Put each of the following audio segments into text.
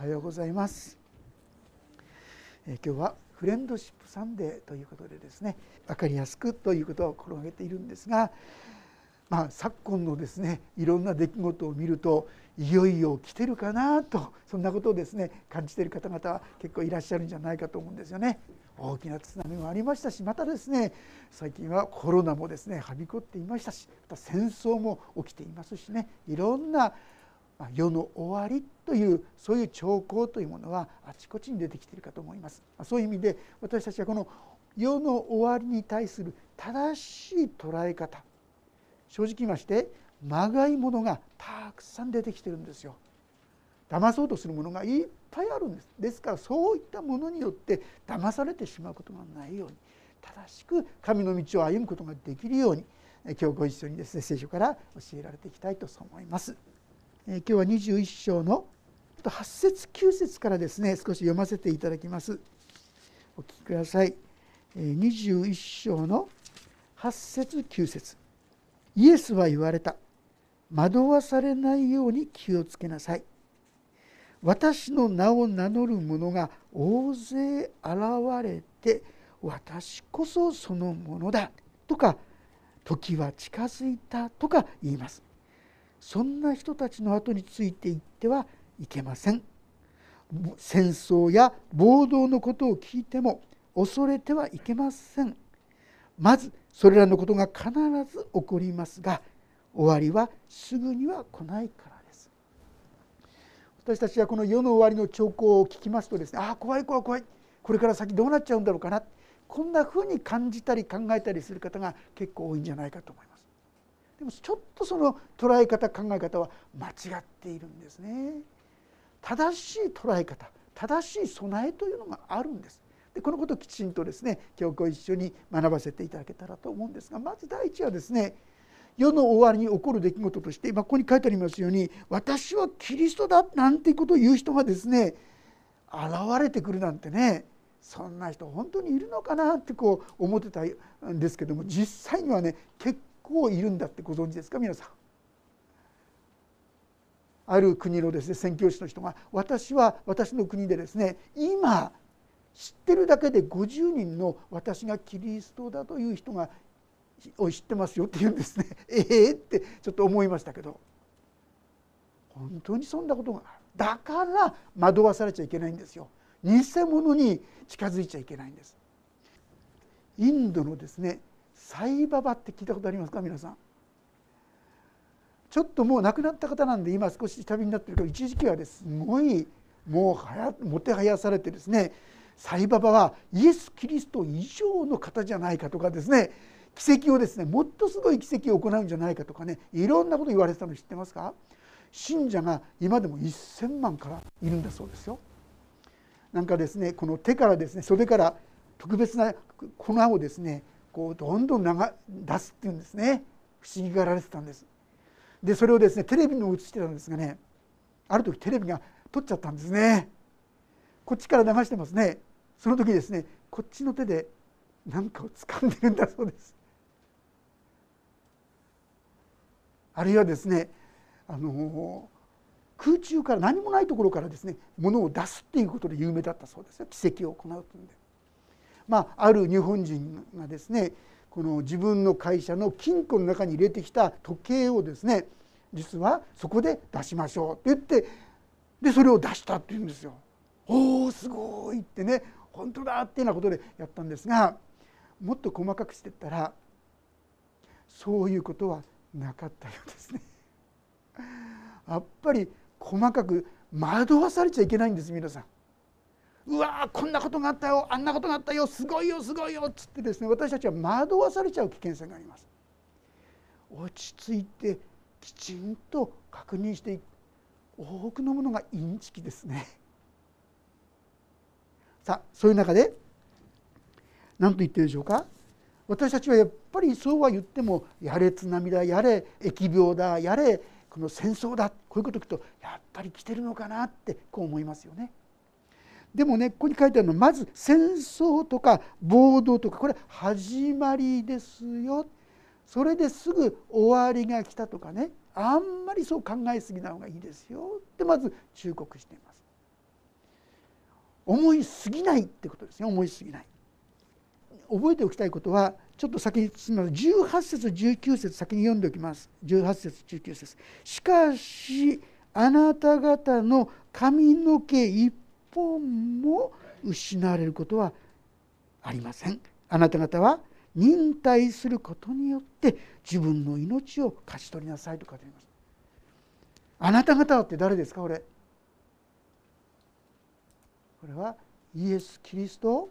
おはようございます、え今日はフレンドシップサンデーということでですね分かりやすくということを心がけているんですが、まあ、昨今のですねいろんな出来事を見るといよいよ来てるかなとそんなことをですね感じている方々は結構いらっしゃるんじゃないかと思うんですよね。大きな津波もありましたしまたですね最近はコロナもですねはびこっていましたしまた戦争も起きていますしねいろんな世の終わりというそういう兆候というものはあちこちに出てきているかと思います。そういう意味で私たちはこの世の終わりに対する正しい捉え方。正直言いましてまがいものがたくさん出てきてるんですよ。騙そうとするものがいっぱいあるんです。ですからそういったものによって騙されてしまうことがないように正しく神の道を歩むことができるように今日ご一緒にですね聖書から教えられていきたいと思います。今日は21章の8節9節からですね少し読ませていただきます。お聞きください。21章の8節9節。イエスは言われた。惑わされないように気をつけなさい。私の名を名乗る者が大勢現れて私こそそのものだ。とか時は近づいた。とか言います。そんな人たちの後についていってはいけません。戦争や暴動のことを聞いても恐れてはいけません。まずそれらのことが必ず起こりますが終わりはすぐには来ないからです。私たちはこの世の終わりの兆候を聞きますとですねああ怖い怖い怖い。これから先どうなっちゃうんだろうかな。こんなふうに感じたり考えたりする方が結構多いんじゃないかと思います。でもちょっとその捉え方考え方は間違っているんですね。正しい捉え方正しい備えというのがあるんです。でこのことをきちんとですね今日ご一緒に学ばせていただけたらと思うんですがまず第一はですね世の終わりに起こる出来事として今ここに書いてありますように私はキリストだなんていうことを言う人がですね現れてくるなんてねそんな人本当にいるのかなってこう思ってたんですけども実際にはね結構いるんだってご存知ですか皆さん？ある国のですね宣教師の人が私は私の国でですね今知ってるだけで50人の私がキリストだという人がを知ってますよって言うんですね。ええ？ってちょっと思いましたけど。本当にそんなことがある。だから惑わされちゃいけないんですよ。偽物に近づいちゃいけないんです。インドのですねサイババって聞いたことありますか皆さん？ちょっともう亡くなった方なんで今少し下火になってるけど一時期はですごいもうはやもてはやされてですねサイババはイエス・キリスト以上の方じゃないかとかですね奇跡をですねもっとすごい奇跡を行うんじゃないかとかねいろんなこと言われてたの知ってますか？信者が今でも1,000万からいるんだそうですよ。なんかですねこの手からですね袖から特別な粉をですねこうどんどん流出すっていうんですね。不思議がられてたんです。でそれをですねテレビに映してたんですがねある時テレビが撮っちゃったんですね。こっちから流してますね。その時ですねこっちの手で何かを掴んでるんだそうです。あるいはですねあの空中から何もないところからですね物を出すっていうことで有名だったそうですよ。奇跡を行うというんで。まあ、ある日本人がですねこの自分の会社の金庫の中に入れてきた時計をですね実はそこで出しましょうって言ってでそれを出したって言うんですよ。おおすごいってね本当だっていうようなことでやったんですがもっと細かくしてったらそういうことはなかったようですね。やっぱり細かく惑わされちゃいけないんです皆さん。うわこんなことがあったよあんなことがあったよすごいよすごいよっつってですね私たちは惑わされちゃう危険性があります。落ち着いてきちんと確認していく。多くのものがインチキですね。さあそういう中で何と言ってるでしょうか。私たちはやっぱりそうは言ってもやれ津波だやれ疫病だやれこの戦争だこういうこと聞くとやっぱり来てるのかなってこう思いますよね。でもねここに書いてあるのはまず戦争とか暴動とかこれ始まりですよ。それですぐ終わりが来たとかね。あんまりそう考えすぎな方がいいですよ。ってまず忠告しています。思いすぎないってことですね。思いすぎない。覚えておきたいことはちょっと先に進みます18節19節先に読んでおきます。18節19節。しかしあなた方の髪の毛一本も失われることはありません。あなた方は忍耐することによって自分の命を勝ち取りなさいと書いてあります。あなた方はって誰ですかこれ？これはイエス・キリスト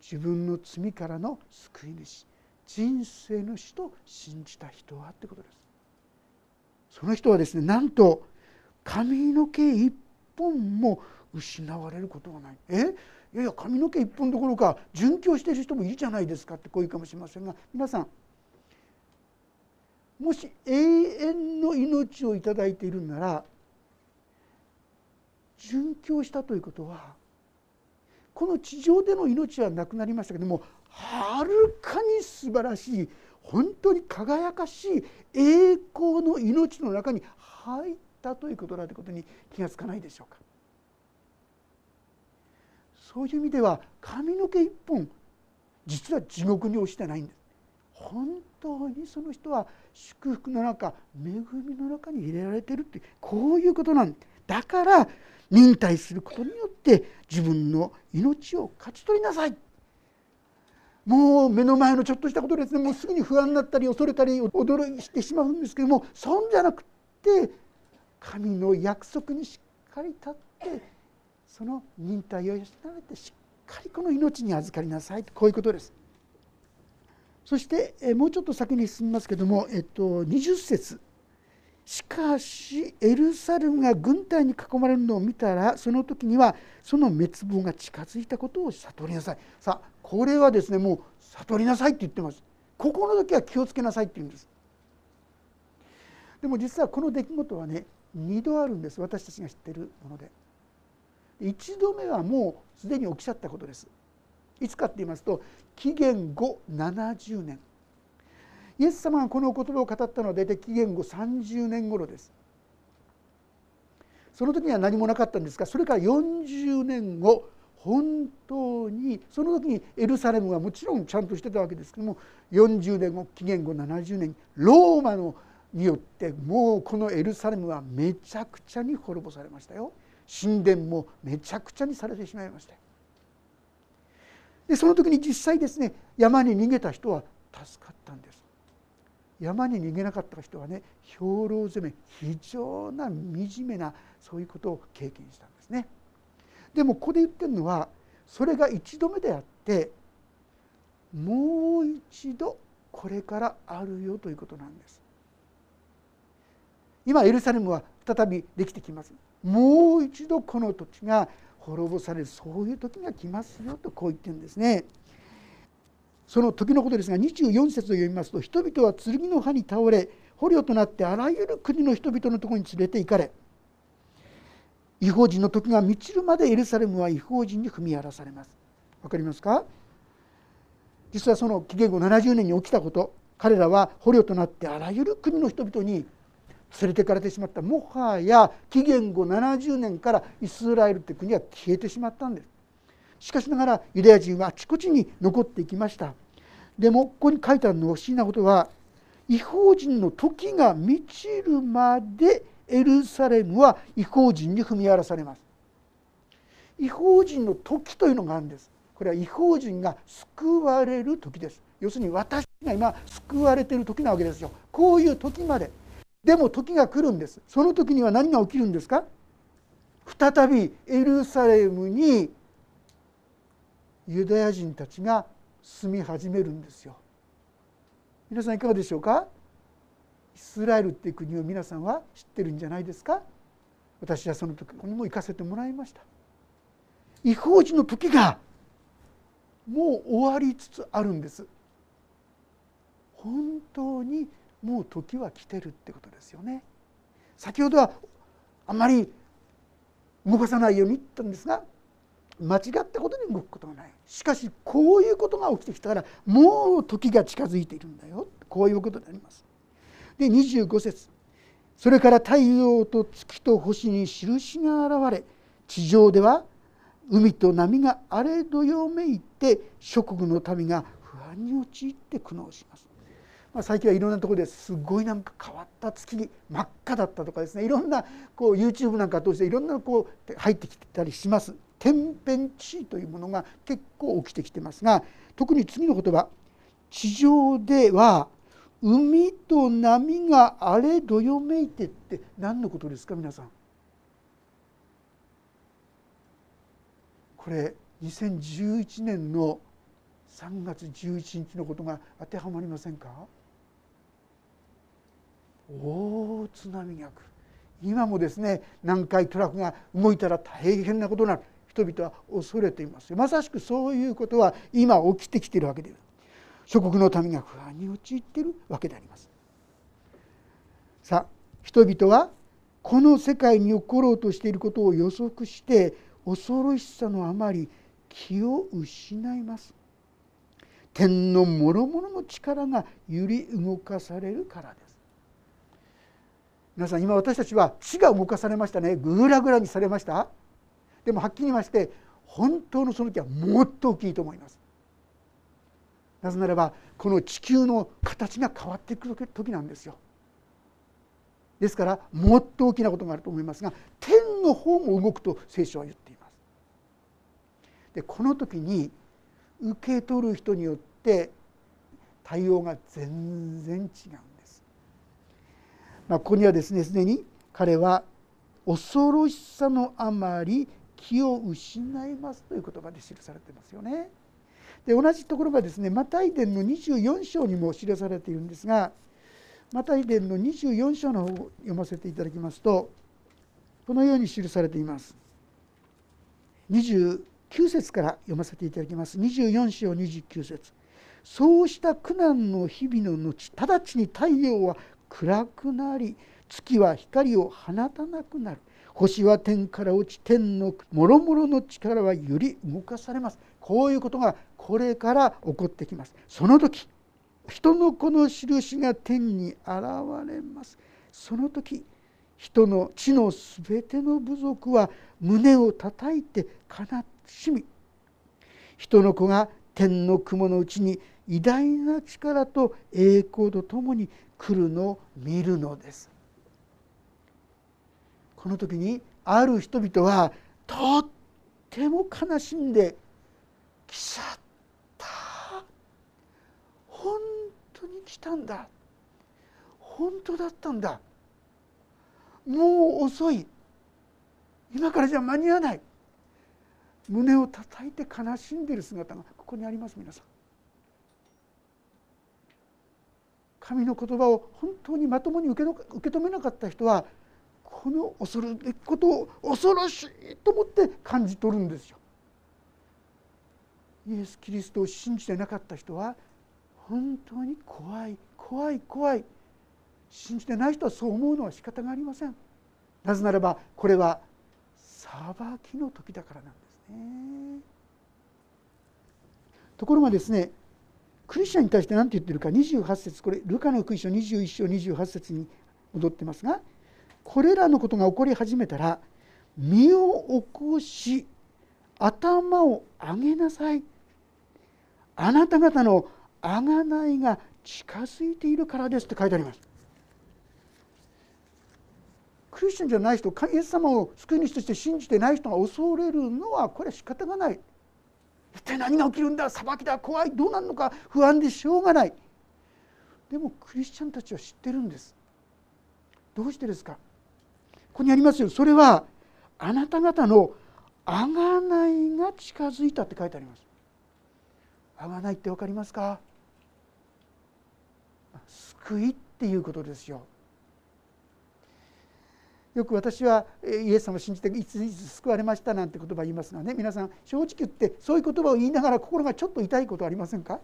自分の罪からの救い主人生の死と信じた人はってことです。その人はですねなんと髪の毛一本も失われることがない。え？いやいや髪の毛一本どころか殉教している人もいるじゃないですかってこういうかもしれませんが皆さんもし永遠の命を頂いているなら殉教したということはこの地上での命はなくなりましたけどもはるかに素晴らしい本当に輝かしい栄光の命の中に入ったということだということに気が付かないでしょうか。そういう意味では髪の毛一本実は地獄に落ちてないんです。本当にその人は祝福の中恵みの中に入れられてるってこういうことなんだから忍耐することによって自分の命を勝ち取りなさい。もう目の前のちょっとしたことですね。もうすぐに不安になったり恐れたり驚いてしまうんですけどもそんじゃなくって神の約束にしっかり立ってその忍耐を養ってしっかりこの命に預かりなさい。とこういうことです。そしてもうちょっと先に進みますけども、えっと、20節。しかしエルサレムが軍隊に囲まれるのを見たらその時にはその滅亡が近づいたことを悟りなさい。さあこれはですねもう悟りなさいって言ってます。ここの時は気をつけなさいって言うんです。でも実はこの出来事はね2度あるんです。私たちが知っているもので。1度目はもうすでに起きちゃったことです。いつかって言いますと紀元後70年。イエス様がこの言葉を語ったのは大体紀元後30年頃です。その時には何もなかったんですがそれから40年後本当にその時にエルサレムはもちろんちゃんとしてたわけですけども40年後紀元後70年ローマのによってもうこのエルサレムはめちゃくちゃに滅ぼされましたよ。神殿もめちゃくちゃにされてしまいました。でその時に実際ですね山に逃げた人は助かったんです。山に逃げなかった人はね兵糧攻め非常な惨めなそういうことを経験したんですね。でもここで言ってるのはそれが一度目であってもう一度これからあるよということなんです。今エルサレムは再びできてきますもう一度この土地が滅ぼされるそういう時が来ますよとこう言ってるんですね。その時のことですが24節を読みますと人々は剣の刃に倒れ捕虜となってあらゆる国の人々のところに連れて行かれ違法人の時が満ちるまでエルサレムは違法人に踏み荒らされます。わかりますか？実はその紀元後70年に起きたこと彼らは捕虜となってあらゆる国の人々に連れてかれてしまったもはや紀元後70年からイスラエルって国は消えてしまったんです。しかしながらユダヤ人はあちこちに残っていきました。でもここに書いてあるの不思議なことは違法人の時が満ちるまでエルサレムは違法人に踏み荒らされます。違法人の時というのがあるんです。これは違法人が救われる時です。要するに私が今救われている時なわけですよ。こういう時まで。でも時が来るんです。その時には何が起きるんですか？再びエルサレムにユダヤ人たちが住み始めるんですよ。皆さんいかがでしょうか？イスラエルっていう国を皆さんは知ってるんじゃないですか？私はその時にも行かせてもらいました。違法人の時がもう終わりつつあるんです。本当にもう時は来てるってことですよね。先ほどはあまり動かさないように言ったんですが間違ったことに動くことがないしかしこういうことが起きてきたからもう時が近づいているんだよこういうことであります。で25節それから太陽と月と星に印が現れ地上では海と波が荒れどよめいて諸国の民が不安に陥って苦悩します。まあ、最近はいろんなところですごいなんか変わった月真っ赤だったとかですねいろんなこう YouTube なんか通していろんなこう入ってきたりします。天変地異というものが結構起きてきてますが特に次の言葉地上では海と波が荒れどよめいてって何のことですか皆さん。これ2011年の3月11日のことが当てはまりませんか？大津波が来る今もですね南海トラフが動いたら大変なことになる。人々は恐れていますまさしくそういうことは今起きてきているわけです諸国の民が不安に陥っているわけであります。さあ人々はこの世界に起ころうとしていることを予測して恐ろしさのあまり気を失います。天の諸々の力が揺り動かされるからです。皆さん今私たちは地が動かされましたね。ぐらぐらにされました。でもはっきり言いまして本当のその気はもっと大きいと思います。なぜならばこの地球の形が変わっていく時なんですよ。ですからもっと大きなことがあると思いますが天の方も動くと聖書は言っています。でこの時に受け取る人によって対応が全然違う、まあ、ここにはですねすでに彼は恐ろしさのあまり気を失いますという言葉で記されてますよね。で同じところがですねマタイ伝の24章にも記されているんですがマタイ伝の24章の方を読ませていただきますとこのように記されています。29節から読ませていただきます24章29節そうした苦難の日々の後直ちに太陽は暗くなり月は光を放たなくなる。星は天から落ち天のもろもろの力はより動かされます。こういうことがこれから起こってきます。その時人の子の印が天に現れます。その時人の地のすべての部族は胸をたたいて悲しみ。人の子が天の雲のうちに偉大な力と栄光とともに来るのを見るのです。この時にある人々はとっても悲しんで来ちゃった。本当に来たんだ。本当だったんだ。もう遅い。今からじゃ間に合わない。胸を叩いて悲しんでいる姿がここにあります皆さん神の言葉を本当にまともに受け止めなかった人はこの恐るべきことを恐ろしいと思って感じ取るんですよ。イエス・キリストを信じてなかった人は本当に怖い怖い怖い信じてない人はそう思うのは仕方がありません。なぜならばこれは裁きの時だからなんですね。ところがですねクリスチャンに対して何て言ってるか28節これルカの福音書21章28節に戻ってますがこれらのことが起こり始めたら身を起こし頭を上げなさい。あなた方の贖いが近づいているからですって書いてあります。クリスチャンじゃない人イエス様を救い主として信じてない人が恐れるのはこれは仕方がない。一体何が起きるんだ？裁きだ怖いどうなるのか？不安でしょうがない。でもクリスチャンたちは知ってるんです。どうしてですか？ここにありますよ。それはあなた方の贖いが近づいたって書いてあります。贖いって分かりますか？救いっていうことですよ。よく私はイエス様を信じていついつ救われましたなんて言葉を言いますがね皆さん正直言ってそういう言葉を言いながら心がちょっと痛いことありませんか？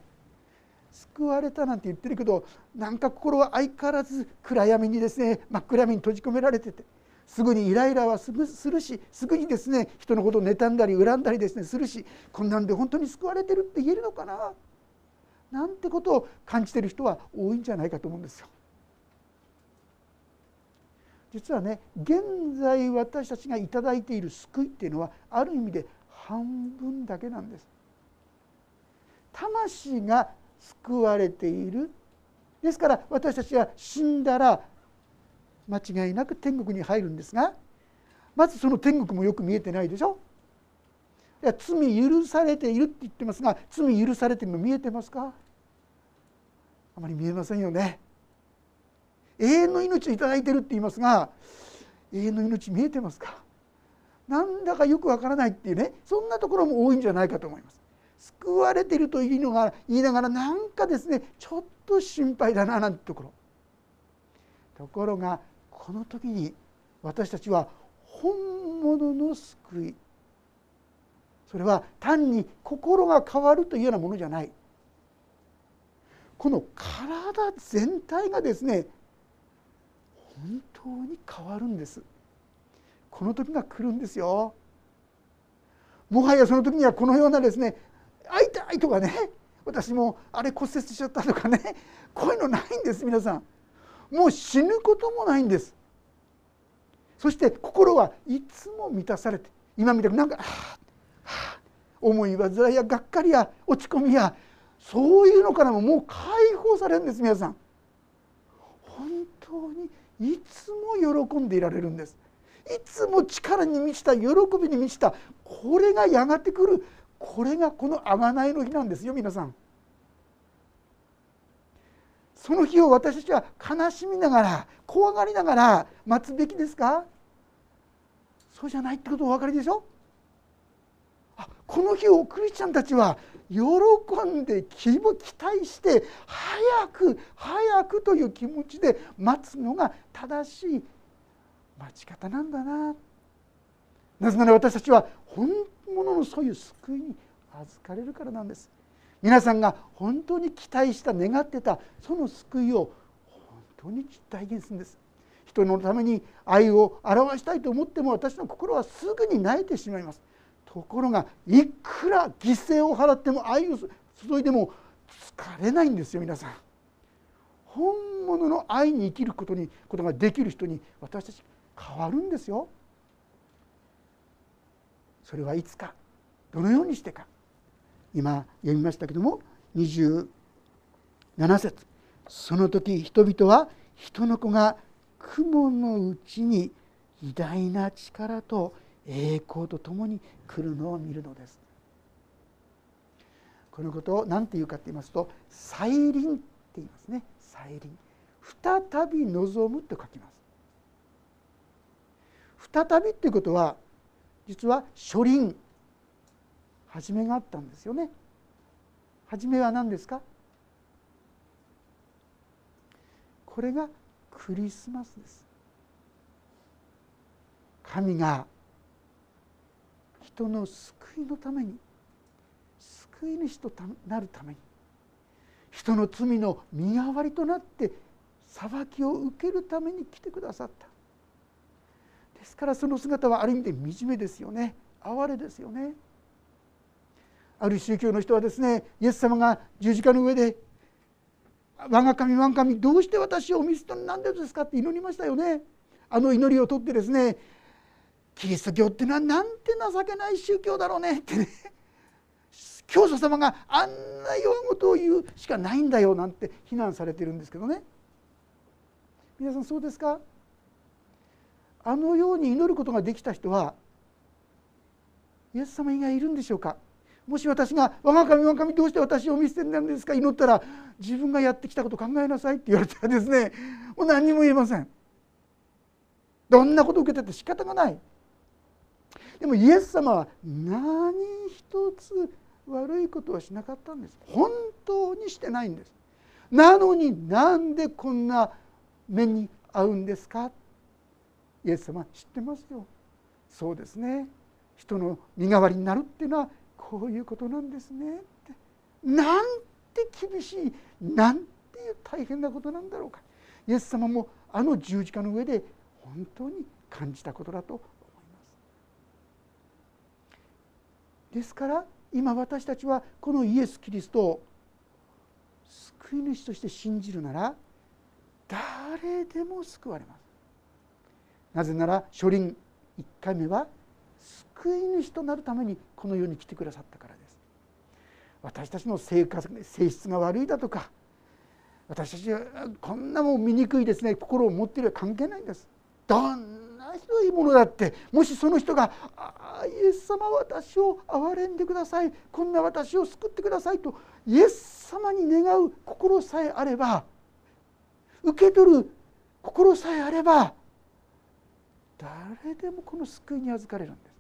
救われたなんて言ってるけどなんか心は相変わらず暗闇にですね真っ暗闇に閉じ込められててすぐにイライラはするしすぐにですね人のことを妬んだり恨んだりですねするしこんなんで本当に救われてるって言えるのかな？なんてことを感じてる人は多いんじゃないかと思うんですよ。実はね現在私たちが頂いている救いっていうのはある意味で半分だけなんです。魂が救われている。ですから私たちは死んだら間違いなく天国に入るんですがまずその天国もよく見えてないでしょ。いや罪許されているって言ってますが罪許されているの見えてますか？あまり見えませんよね。永遠の命を頂いてるって言いますが永遠の命見えてますか？なんだかよくわからないっていうねそんなところも多いんじゃないかと思います。救われてるというのが言いながらなんかですねちょっと心配だななんてところ。ところがこの時に私たちは本物の救い。それは単に心が変わるというようなものじゃない。この体全体がですね本当に変わるんです。この時が来るんですよ。もはやその時にはこのようなですね会いたいとかね私もあれ骨折しちゃったとかねこういうのないんです皆さん。もう死ぬこともないんです。そして心はいつも満たされて今みたくなんか、はあはあ、思い煩いやがっかりや落ち込みやそういうのからももう解放されるんです皆さん。本当にいつも喜んでいられるんです。いつも力に満ちた喜びに満ちたこれがやがてくる。これがこの贖いの日なんですよ皆さん。その日を私たちは悲しみながら怖がりながら待つべきですか？そうじゃないってことお分かりでしょ？この日をクリスチャンたちは喜んで希望期待して早く早くという気持ちで待つのが正しい待ち方なんだな。なぜなら私たちは本物のそういう救いに預かれるからなんです。皆さんが本当に期待した願ってたその救いを本当に体現するんです。人のために愛を表したいと思っても私の心はすぐに泣いてしまいます。ところがいくら犠牲を払っても愛を注いでも疲れないんですよ皆さん。本物の愛に生きることにことができる人に私たち変わるんですよ。それはいつかどのようにしてか。今読みましたけども27節。その時人々は人の子が雲のうちに偉大な力と栄光とともに来るのを見るのです。このことを何て言うかと言いますと「再臨」って言いますね「再臨」再び望むと書きます。再びっていうことは実は初臨初めがあったんですよね。初めは何ですか？これがクリスマスです。神が人の救いのために救い主となるために人の罪の身代わりとなって裁きを受けるために来てくださった。ですからその姿はある意味で惨めですよね。哀れですよね。ある宗教の人はですねイエス様が十字架の上で「我が神我が神どうして私をお見捨てなんでですか?」って祈りましたよね。あの祈りをとってですねキリスト教ってのはなんて情けない宗教だろうねってね 教祖様があんなようことを言うしかないんだよなんて非難されてるんですけどね皆さんそうですか？あのように祈ることができた人はイエス様以外いるんでしょうか？もし私が「我が神我が神どうして私を見捨てなんですか?」祈ったら自分がやってきたこと考えなさいって言われたらですねもう何にも言えません。どんなことを受けてって仕方がない。でもイエス様は何一つ悪いことはしなかったんです。本当にしてないんです。なのになんでこんな目に遭うんですか？イエス様知ってますよ。そうですね。人の身代わりになるっていうのはこういうことなんですねって。なんて厳しいなんていう大変なことなんだろうか。イエス様もあの十字架の上で本当に感じたことだと思いますですから今私たちはこのイエス・キリストを救い主として信じるなら誰でも救われます。なぜなら初輪1回目は救い主となるためにこの世に来てくださったからです。私たちの性格性質が悪いだとか私たちはこんなもん醜いですね心を持っているは関係ないんです。どんひどいものだってもしその人が「ああイエス様私を憐れんでくださいこんな私を救ってください」とイエス様に願う心さえあれば受け取る心さえあれば誰でもこの救いに預かれるんです。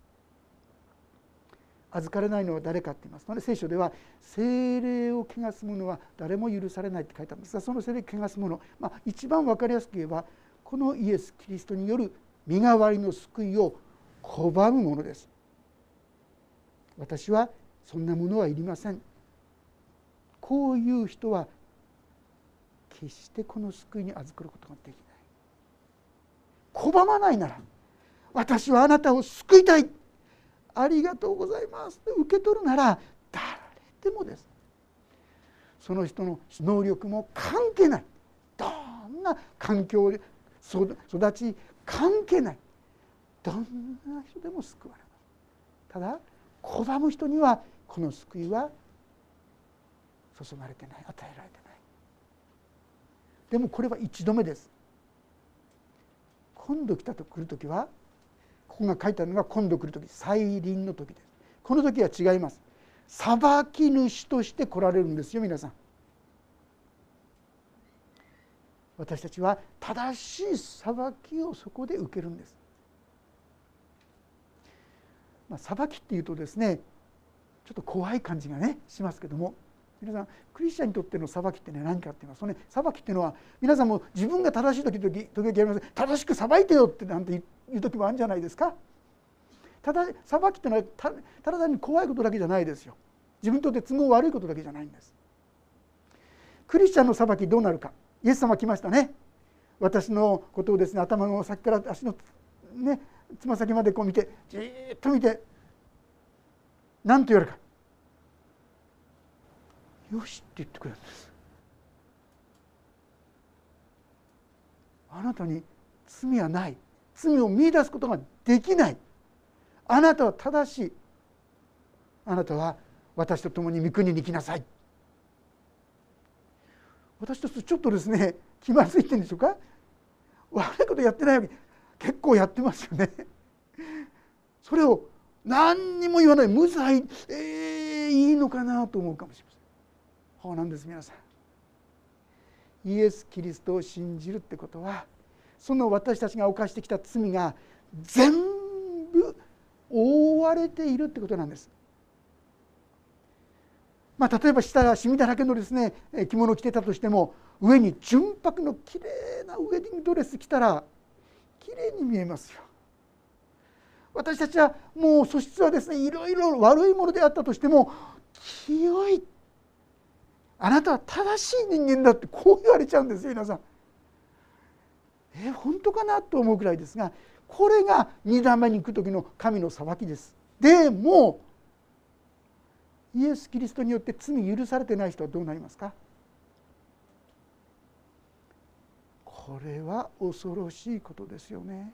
預かれないのは誰かって言います。とね聖書では精霊を汚す者は誰も許されないって書いてあるんですがその精霊を汚す者、まあ、一番分かりやすく言えばこのイエス・キリストによる身代わりの救いを拒むものです。私はそんなものはいりません。こういう人は決してこの救いに預かることができない。拒まないなら私はあなたを救いたい。ありがとうございます。受け取るなら誰でもです。その人の能力も関係ない。どんな環境で育ち関係ない。どんな人でも救われます。ただ拒む人にはこの救いは注がれてない与えられてない。でもこれは一度目です。今度来たと来る時はここが書いてあるのが今度来る時再臨の時です。この時は違います。裁き主として来られるんですよ皆さん。私たちは正しい裁きをそこで受けるんです、まあ、裁きっていうとですねちょっと怖い感じがねしますけども。皆さんクリスチャンにとっての裁きってね何かって言いますとね裁きっていうのは皆さんも自分が正しい時々時々あります。正しく裁いてよってなんていう時もあるんじゃないですか。ただ裁きっていうのはたただ単に怖いことだけじゃないですよ。自分にとって都合悪いことだけじゃないんです。クリスチャンの裁きどうなるか。イエス様来ましたね。私のことをですね頭の先から足のねつま先までこう見てじっと見て何と言われるか。よしって言ってくれるんです。あなたに罪はない。罪を見出すことができない。あなたは正しい。あなたは私と共に御国に来なさい。私としてちょっとですね 気まずいってんでしょうか？悪いことやってないわけ。結構やってますよね。それを何にも言わない。無罪。えー、いいのかなと思うかもしれません。そうなんです皆さん。イエス・キリストを信じるってことはその私たちが犯してきた罪が全部覆われているってことなんです。まあ、例えばしたらシミだらけのですね着物を着てたとしても上に純白のきれいなウェディングドレス着たらきれいに見えますよ。私たちはもう素質はですねいろいろ悪いものであったとしても清いあなたは正しい人間だってこう言われちゃうんですよ皆さん。え本当かなと思うくらいですがこれが2段目に行く時の神の裁きです。でもイエス・キリストによって罪許されてない人はどうなりますか？これは恐ろしいことですよね。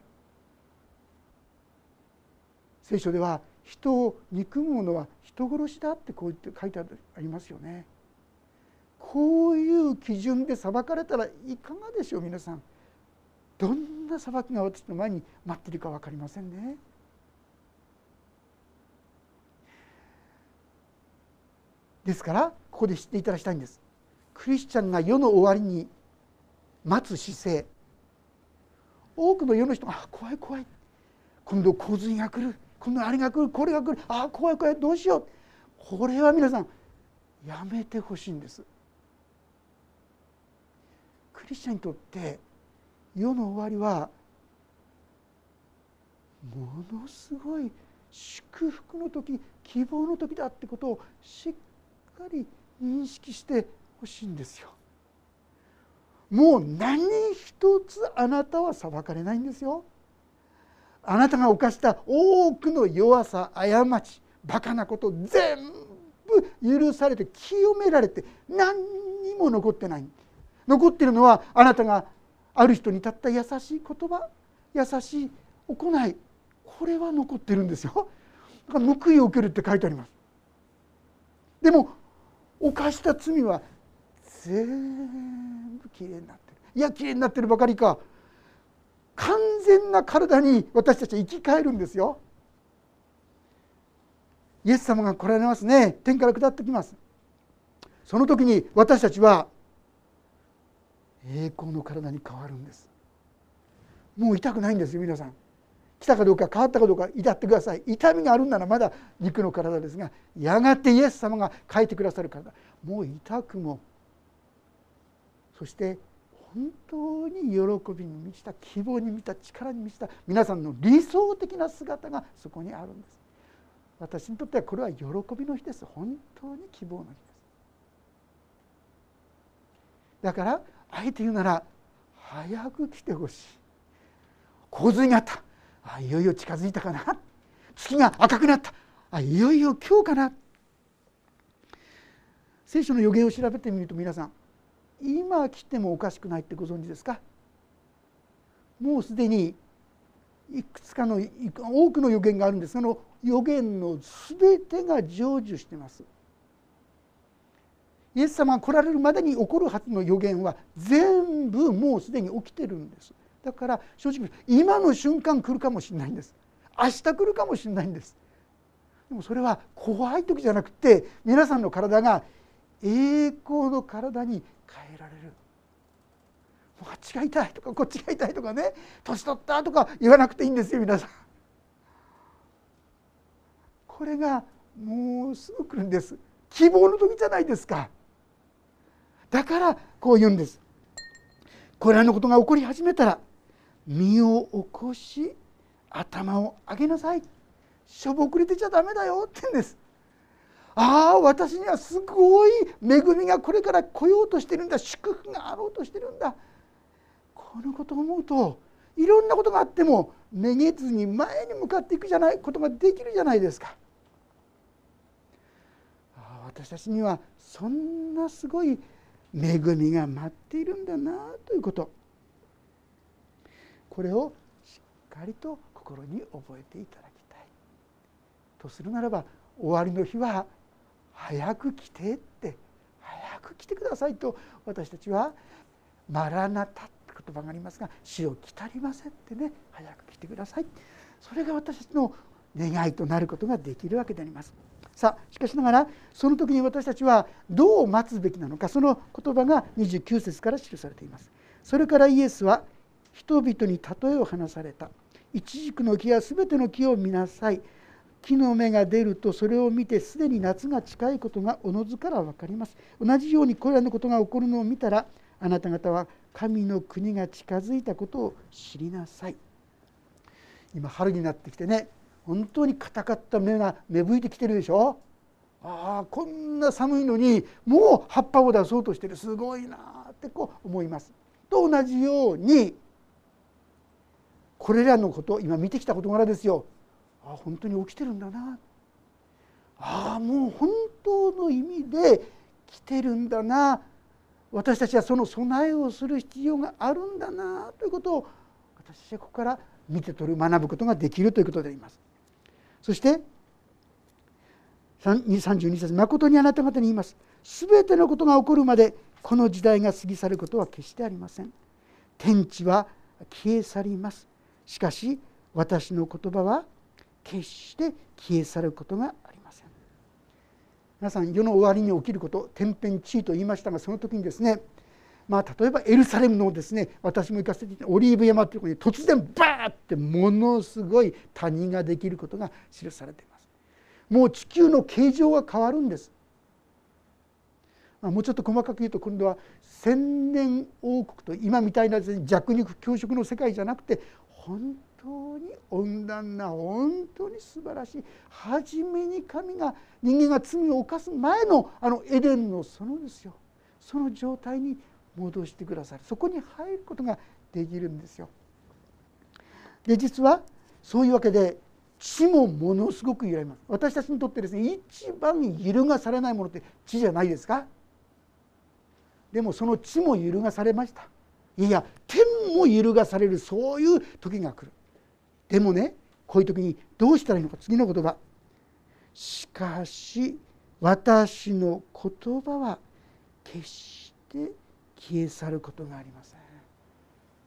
聖書では人を憎む者は人殺しだってこう言って書いてありますよね。こういう基準で裁かれたらいかがでしょう皆さん。どんな裁きが私の前に待っているか分かりませんね。ですからここで知っていただきたいんです。クリスチャンが世の終わりに待つ姿勢。多くの世の人が「あ怖い怖い。今度洪水が来る。今度あれが来る。これが来る。あ怖い怖い。どうしよう」これは皆さんやめてほしいんです。クリスチャンにとって世の終わりはものすごい祝福の時希望の時だってことをしっかり認識してほしいんですよ。もう何一つあなたは裁かれないんですよ。あなたが犯した多くの弱さ過ちバカなこと全部許されて清められて何にも残ってない残ってるのはあなたがある人にたった優しい言葉優しい行いこれは残ってるんですよ。だから報いを受けるって書いてありますでも犯した罪は全部きれいになってる。いやきれいになってるばかりか。完全な体に私たちは生き返るんですよ。イエス様が来られますね。天から下ってきます。その時に私たちは栄光の体に変わるんです。もう痛くないんですよ皆さん。来たかどうか変わったかどうか痛ってください。痛みがあるならまだ肉の体ですがやがてイエス様が書いてくださる体。もう痛くもそして本当に喜びに満ちた希望に満ちた力に満ちた皆さんの理想的な姿がそこにあるんです。私にとってはこれは喜びの日です。本当に希望の日です。だからあえて言うなら早く来てほしい。洪水があった。あいよいよ近づいたかな。月が赤くなった。あいよいよ今日かな。聖書の予言を調べてみると皆さん今来てもおかしくないってご存知ですか？もうすでにいくつかの多くの予言があるんです。がその予言の全てが成就しています。イエス様が来られるまでに起こるはずの予言は全部もうすでに起きてるんです。だから正直今の瞬間来るかもしれないんです。明日来るかもしれないんです。でもそれは怖い時じゃなくて皆さんの体が栄光の体に変えられる。あっちが痛いとかこっちが痛いとかね年取ったとか言わなくていいんですよ皆さん。これがもうすぐ来るんです。希望の時じゃないですか。だからこう言うんです。これらのことが起こり始めたら身を起こし頭を上げなさい。しょぼくれてちゃダメだよって言うんです。ああ私にはすごい恵みがこれから来ようとしてるんだ。祝福があろうとしてるんだ。このことを思うといろんなことがあってもめげずに前に向かっていくじゃないことができるじゃないですか。私たちにはそんなすごい恵みが待っているんだなということ。これをしっかりと心に覚えていただきたいとするならば終わりの日は早く来てって早く来てくださいと私たちは「マラナタ」って言葉がありますが「死を来たりません」ってね早く来てくださいそれが私たちの願いとなることができるわけであります。さあしかしながらその時に私たちはどう待つべきなのかその言葉が29節から記されています。それからイエスは人々に例えを話された。イチジクの木は全ての木を見なさい。木の芽が出るとそれを見てすでに夏が近いことがおのずから分かります同じようにこれらのことが起こるのを見たらあなた方は神の国が近づいたことを知りなさい今春になってきてね本当に硬かった芽が芽吹いてきてるでしょああこんな寒いのにもう葉っぱを出そうとしてるすごいなってこう思います。と同じようにこれらのこと今見てきた事柄ですよ。あ本当に起きてるんだな。ああもう本当の意味で来てるんだな。私たちはその備えをする必要があるんだなということを私たちはここから見て取る学ぶことができるということであります。そして32節誠にあなた方に言います。全てのことが起こるまでこの時代が過ぎ去ることは決してありません。天地は消え去ります。しかし私の言葉は決して消え去ることがありません。皆さん世の終わりに起きること天変地異と言いましたがその時にですねまあ、例えばエルサレムのですね私も行かせてオリーブ山というところに突然バーってものすごい谷ができることが記されています。もう地球の形状が変わるんです、ま、もうちょっと細かく言うと今度は千年王国と今みたいな弱肉強食の世界じゃなくて本当に温暖な本当に素晴らしい初めに神が人間が罪を犯す前のあのエデンの園ですよ。その状態に戻してくださる。そこに入ることができるんですよ。で実はそういうわけで地もものすごく揺らぎます。私たちにとってですね一番揺るがされないものって地じゃないですか。でもその地も揺るがされました。いや天も揺るがされるそういう時が来る。でもねこういう時にどうしたらいいのか次の言葉。しかし私の言葉は決して消え去ることがありません。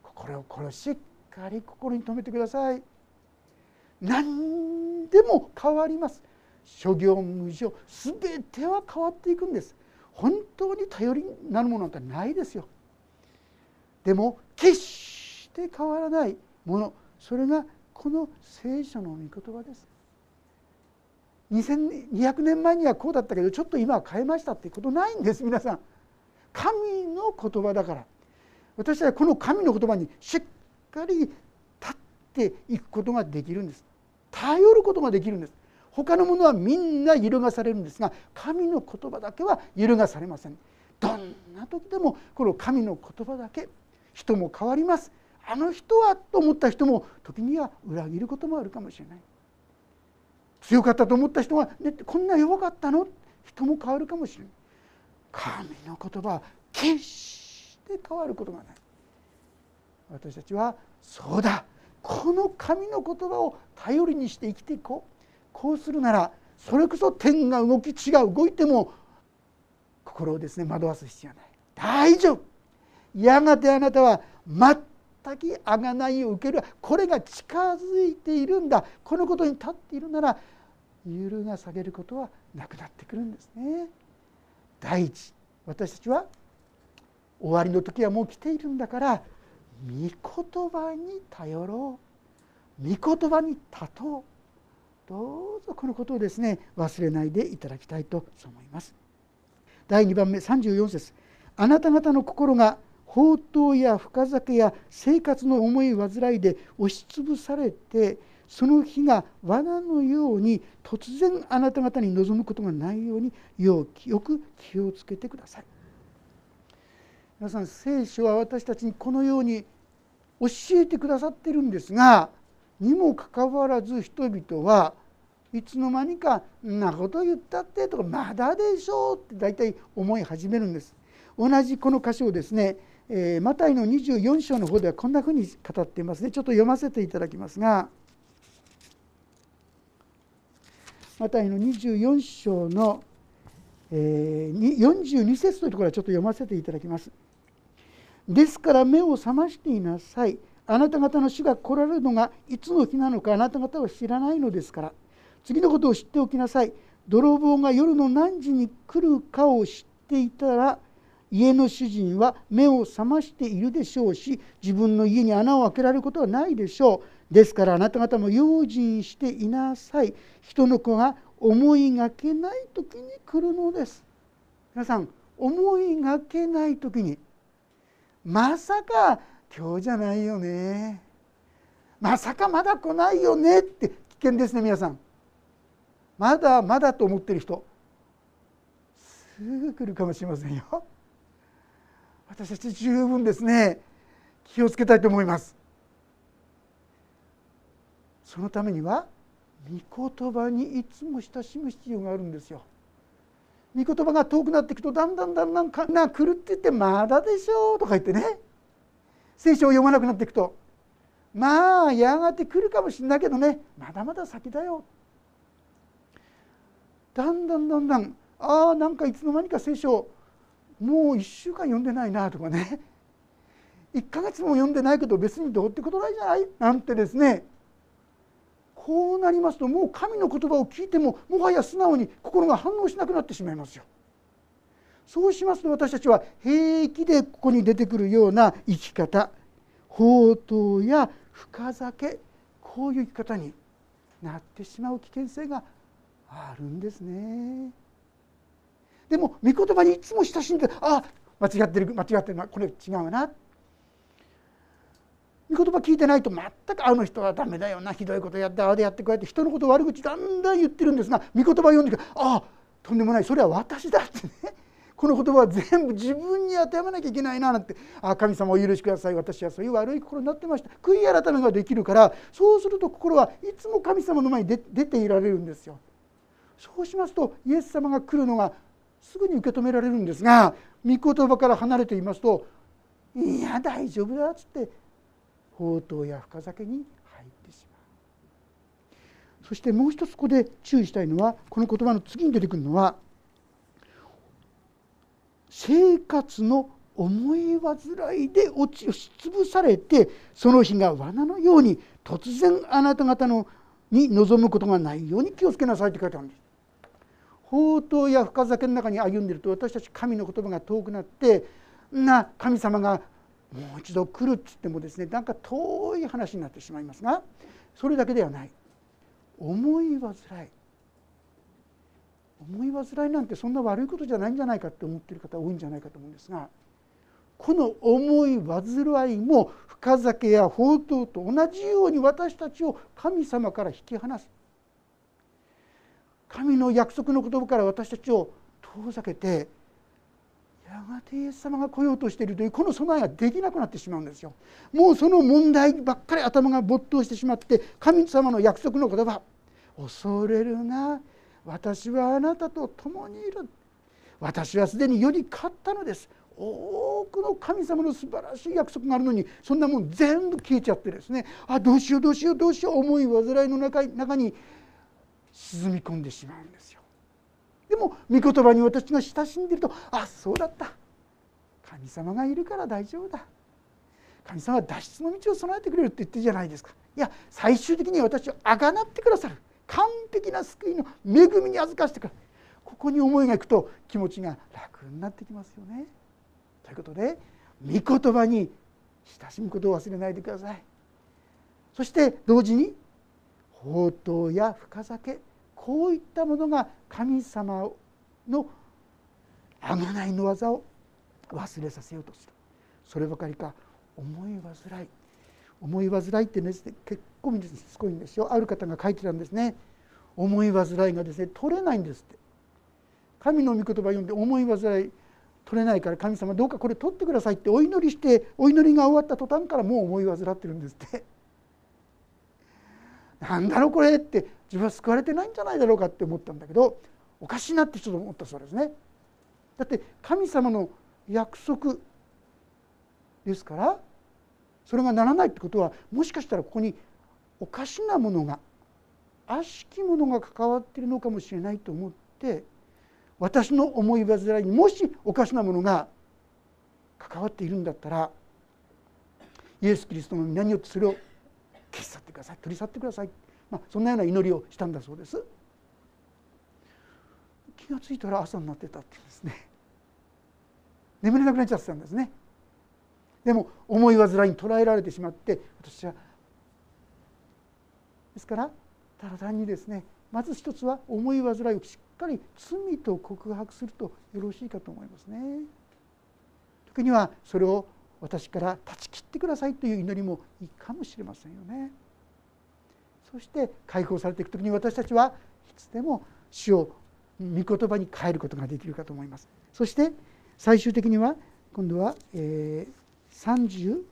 心をこれをしっかり心に留めてください。何でも変わります。諸行無常全ては変わっていくんです。本当に頼りになるものなんてないですよ。でも決して変わらないもの。それがこの聖書の御言葉です。2200年前にはこうだったけどちょっと今は変えましたっていうことないんです。皆さん。神の言葉だから。私はこの神の言葉にしっかり立っていくことができるんです。頼ることができるんです。他のものはみんな揺るがされるんですが神の言葉だけは揺るがされません。どんな時でもこの神の言葉だけ人も変わります。あの人はと思った人も時には裏切ることもあるかもしれない。強かったと思った人が、ね、こんな弱かったの？人も変わるかもしれない。神の言葉は決して変わることがない。私たちはそうだ。この神の言葉を頼りにして生きていこう。こうするならそれこそ天が動き地が動いても心をですね惑わす必要はない。大丈夫。やがてあなたは全く贖いを受ける。これが近づいているんだ。このことに立っているなら揺るが下げることはなくなってくるんですね。第一私たちは終わりの時はもう来ているんだから御言葉に頼ろう。御言葉に立とう。どうぞこのことをですね忘れないでいただきたいと思います。第2番目34節。あなた方の心が宝刀や深酒や生活の重い患いで押しつぶされてその日が罠のように突然あなた方に望むことがないようによく気をつけてください。皆さん聖書は私たちにこのように教えてくださってるんですがにもかかわらず人々はいつの間にか「んなこと言ったって」とか「まだでしょう」って大体思い始めるんです。同じこの箇所をですね、えー、マタイの24章の方ではこんなふうに語っていますねちょっと読ませていただきますがマタイの24章の、えー、42節というところはちょっと読ませていただきます。ですから目を覚ましていなさい。あなた方の死が来られるのがいつの日なのかあなた方は知らないのですから次のことを知っておきなさい泥棒が夜の何時に来るかを知っていたら家の主人は目を覚ましているでしょうし自分の家に穴を開けられることはないでしょう。ですからあなた方も用心していなさい。人の子が思いがけない時に来るのです。皆さん思いがけない時に。まさか今日じゃないよね。まさかまだ来ないよねって危険ですね皆さん。まだまだと思ってる人。すぐ来るかもしれませんよ。私たち十分ですね。気をつけたいと思います。そのためには御言葉にいつも親しむ必要があるんですよ。御言葉が遠くなっていくとだんだんだんだんかな来るって言ってまだでしょうとか言ってね。聖書を読まなくなっていくとまあやがて来るかもしれないけどね。まだまだ先だよだんだんだんだんああなんかいつの間にか聖書もう1週間読んでないなとかね 1ヶ月も読んでないけど別にどうってことないじゃない？なんてですねこうなりますともう神の言葉を聞いてももはや素直に心が反応しなくなってしまいますよ。そうしますと私たちは平気でここに出てくるような生き方宝刀や深酒こういう生き方になってしまう危険性があるんですね。でも御言葉にいつも親しんであ間違ってる間違ってる。これ違うな。御言葉聞いてないと全くあの人はダメだよな。ひどいことやってああでやってこうやって人のこと悪口だんだん言ってるんですが御言葉を読んでああとんでもない。それは私だってね。この言葉は全部自分に当てはめなきゃいけないななんて「あ神様お許しください。私はそういう悪い心になってました」悔い改めができるからそうすると心はいつも神様の前に出ていられるんですよ。そうしますとイエス様が来るのがすぐに受け止められるんですが御言葉から離れていますと「いや大丈夫だ」っつって宝刀や深酒に入ってしまう。そしてもう一つここで注意したいのはこの言葉の次に出てくるのは生活の思い煩いで落ち押しつぶされてその日が罠のように突然あなた方のに望むことがないように気をつけなさいって書いてあるんです。宝刀や深酒の中に歩んでいると私たち神の言葉が遠くなってな神様がもう一度来るっつってもですねなんか遠い話になってしまいますがそれだけではない。思い煩い。思い煩いなんてそんな悪いことじゃないんじゃないかって思っている方多いんじゃないかと思うんですがこの思い煩いも深酒や宝刀と同じように私たちを神様から引き離す。神の約束の言葉から私たちを遠ざけてやがてイエス様が来ようとしているというこの備えができなくなってしまうんですよ。もうその問題ばっかり頭が没頭してしまって神様の約束の言葉恐れるな私はあなたと共にいる。私はすでにより勝ったのです。多くの神様の素晴らしい約束があるのにそんなもん全部消えちゃってですね。あどうしようどうしようどうしよう。思い煩いの中に沈み込んでしまうんですよ。でも御言葉に私が親しんでいるとあそうだった神様がいるから大丈夫だ神様は脱出の道を備えてくれるって言ってるじゃないですかいや最終的に私をあがなってくださる完璧な救いの恵みに預かしてくるここに思いがいくと気持ちが楽になってきますよね。ということで御言葉に親しむことを忘れないでください。そして同時に宝刀や深酒こういったものが神様の贖いの技を忘れさせようとするそればかりか思い煩い。思い煩いってね結構しつこいんですよ。ある方が書いてたんですね。思い煩いがですね取れないんですって。神の御言葉を読んで思い煩い取れないから神様どうかこれ取ってくださいってお祈りしてお祈りが終わった途端からもう思い煩ってるんですって。なんだろうこれって自分は救われてないんじゃないだろうかって思ったんだけどおかしいなってちょっと思ったそうですね。だって神様の約束ですからそれがならないってことはもしかしたらここにおかしなものが悪しきものが関わっているのかもしれないと思って私の思い煩いにもしおかしなものが関わっているんだったらイエス・キリストの皆によってそれを消し去ってください取り去ってください、まあ、そんなような祈りをしたんだそうです。気が付いたら朝になってたっていうんですね。眠れなくなっちゃってたんですね。でも思い煩いに捉えられてしまって私はですからただ単にですねまず一つは思い煩いをしっかり罪と告白するとよろしいかと思いますね。時にはそれを私から断ち切ってくださいという祈りもいいかもしれませんよね。そして解放されていく時に私たちはいつでも主を御言葉に変えることができるかと思います。そして最終的には今度は、えー、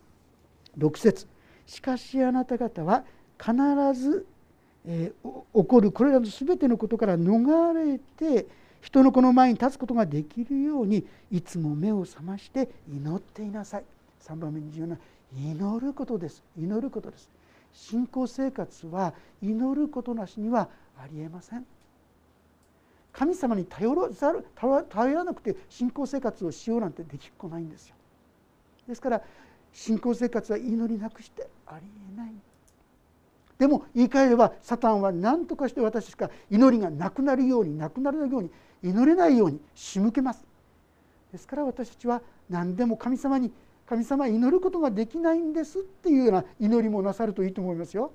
36節しかしあなた方は必ず、え、起こるこれらの全てのことから逃れて人の子の前に立つことができるようにいつも目を覚まして祈っていなさい。3番目に重要な祈ることです。祈ることです。信仰生活は祈ることなしにはありえません。神様に頼らざる頼らなくて信仰生活をしようなんてできっこないんですよ。ですから信仰生活は祈りなくしてありえない。でも言い換えればサタンは何とかして私しか祈りがなくなるようになくなるように祈れないように仕向けます。ですから私たちは何でも神様に神様祈ることができないんですっていうような祈りもなさるといいと思いますよ。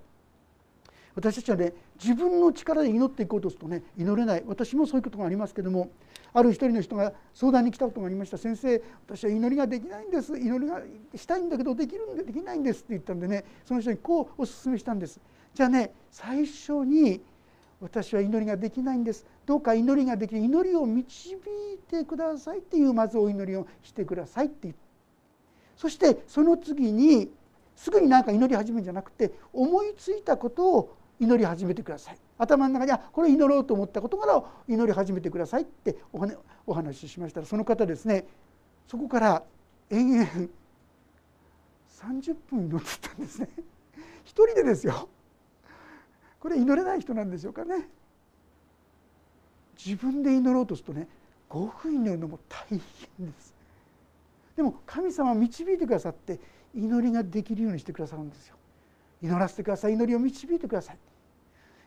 私たちはね自分の力で祈っていこうとするとね祈れない。私もそういうことがありますけどもある一人の人が相談に来たことがありました。先生私は祈りができないんです。祈りがしたいんだけどできるんでできないんですって言ったんでねその人にこうお勧めしたんです。じゃあね最初に私は祈りができないんです。どうか祈りができる祈りを導いてくださいっていうまずお祈りをしてくださいって言ってそしてその次にすぐに何か祈り始めるんじゃなくて思いついたことを祈り始めてください。頭の中にあこれ祈ろうと思ったことから祈り始めてくださいってお話ししましたらその方ですねそこから延々30分祈ってたんですね。一人でですよ。これ祈れない人なんでしょうかね。自分で祈ろうとするとね5分祈るのも大変です。でも神様は導いてくださって祈りができるようにしてくださるんですよ。祈らせてください。祈りを導いてください。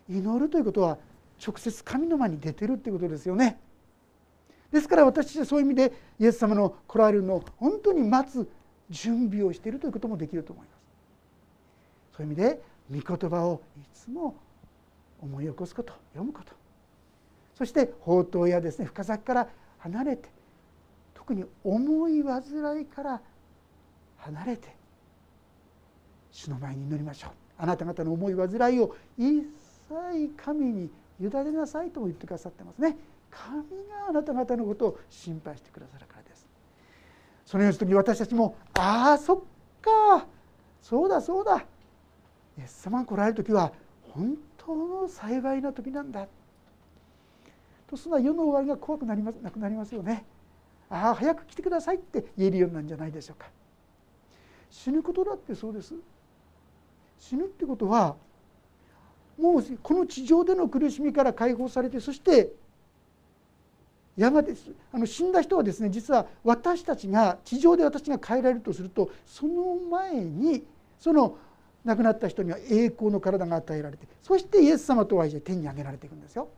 祈るということは直接神の前に出てるっていうことですよね。ですから私はそういう意味でイエス様の来られるのを本当に待つ準備をしているということもできると思います。そういう意味で御言葉をいつも思い起こすこと読むこと。そして宝刀やですね深崎から離れて特に重い患いから離れて主の前に祈りましょう。あなた方の重い患いを一切神に委ねなさいとも言ってくださってますね。神があなた方のことを心配してくださるからです。そのような時に私たちもああそっか。そうだそうだ。イエス様が来られる時は本当の幸いな時なんだ。とそんな世の終わりが怖くなりますなくなりますよね。ああ早く来てくださいって言えるようなんじゃないでしょうか。死ぬことだってそうです。死ぬってことはもうこの地上での苦しみから解放されてそしてやがてあの死んだ人はですね実は私たちが地上で私が変えられるとするとその前にその亡くなった人には栄光の体が与えられてそしてイエス様とはいえ天に上げられていくんですよ。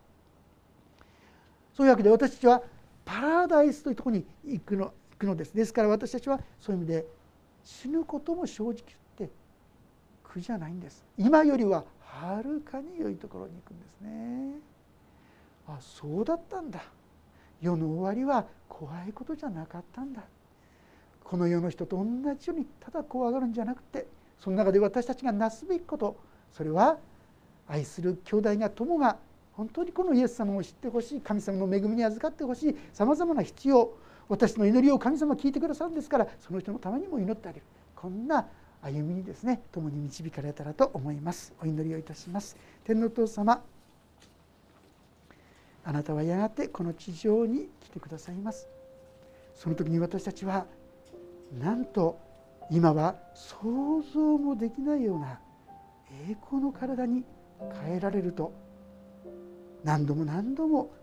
そういうわけで私たちはパラダイスというところに行くの行くのです。ですから私たちはそういう意味で死ぬことも正直言って苦じゃないんです。今よりははるかに良いところに行くんですね。あそうだったんだ。世の終わりは怖いことじゃなかったんだこの世の人と同じようにただ怖がるんじゃなくてその中で私たちがなすべきことそれは愛する兄弟が友が本当にこのイエス様を知ってほしい神様の恵みに預かってほしいさまざまな必要私の祈りを神様聞いてくださるんですからその人のためにも祈ってあげる。こんな歩みにですね共に導かれたらと思います。お祈りをいたします。天皇父様あなたはやがてこの地上に来てくださいます。その時に私たちはなんと今は想像もできないような栄光の体に変えられると何度も何度も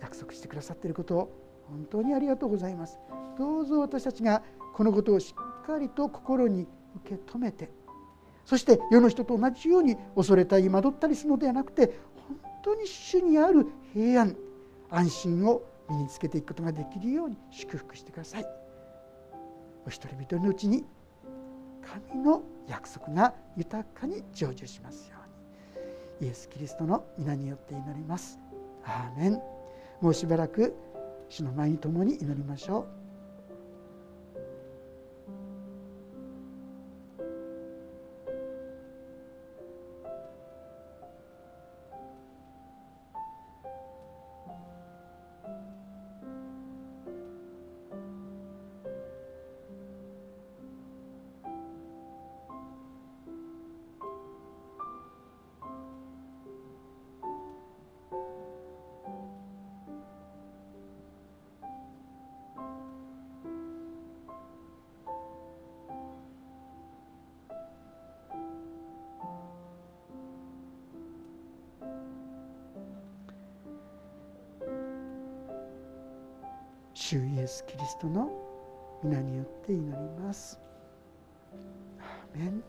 約束してくださっていることを本当にありがとうございます。どうぞ私たちがこのことをしっかりと心に受け止めてそして世の人と同じように恐れたり惑ったりするのではなくて本当に主にある平安安心を身につけていくことができるように祝福してください。お一人一人のうちに神の約束が豊かに成就しますよイエス・キリストの皆によって祈ります。アーメン。もうしばらく主の前に共に祈りましょう。ス・キリストの皆によって祈ります。アーメン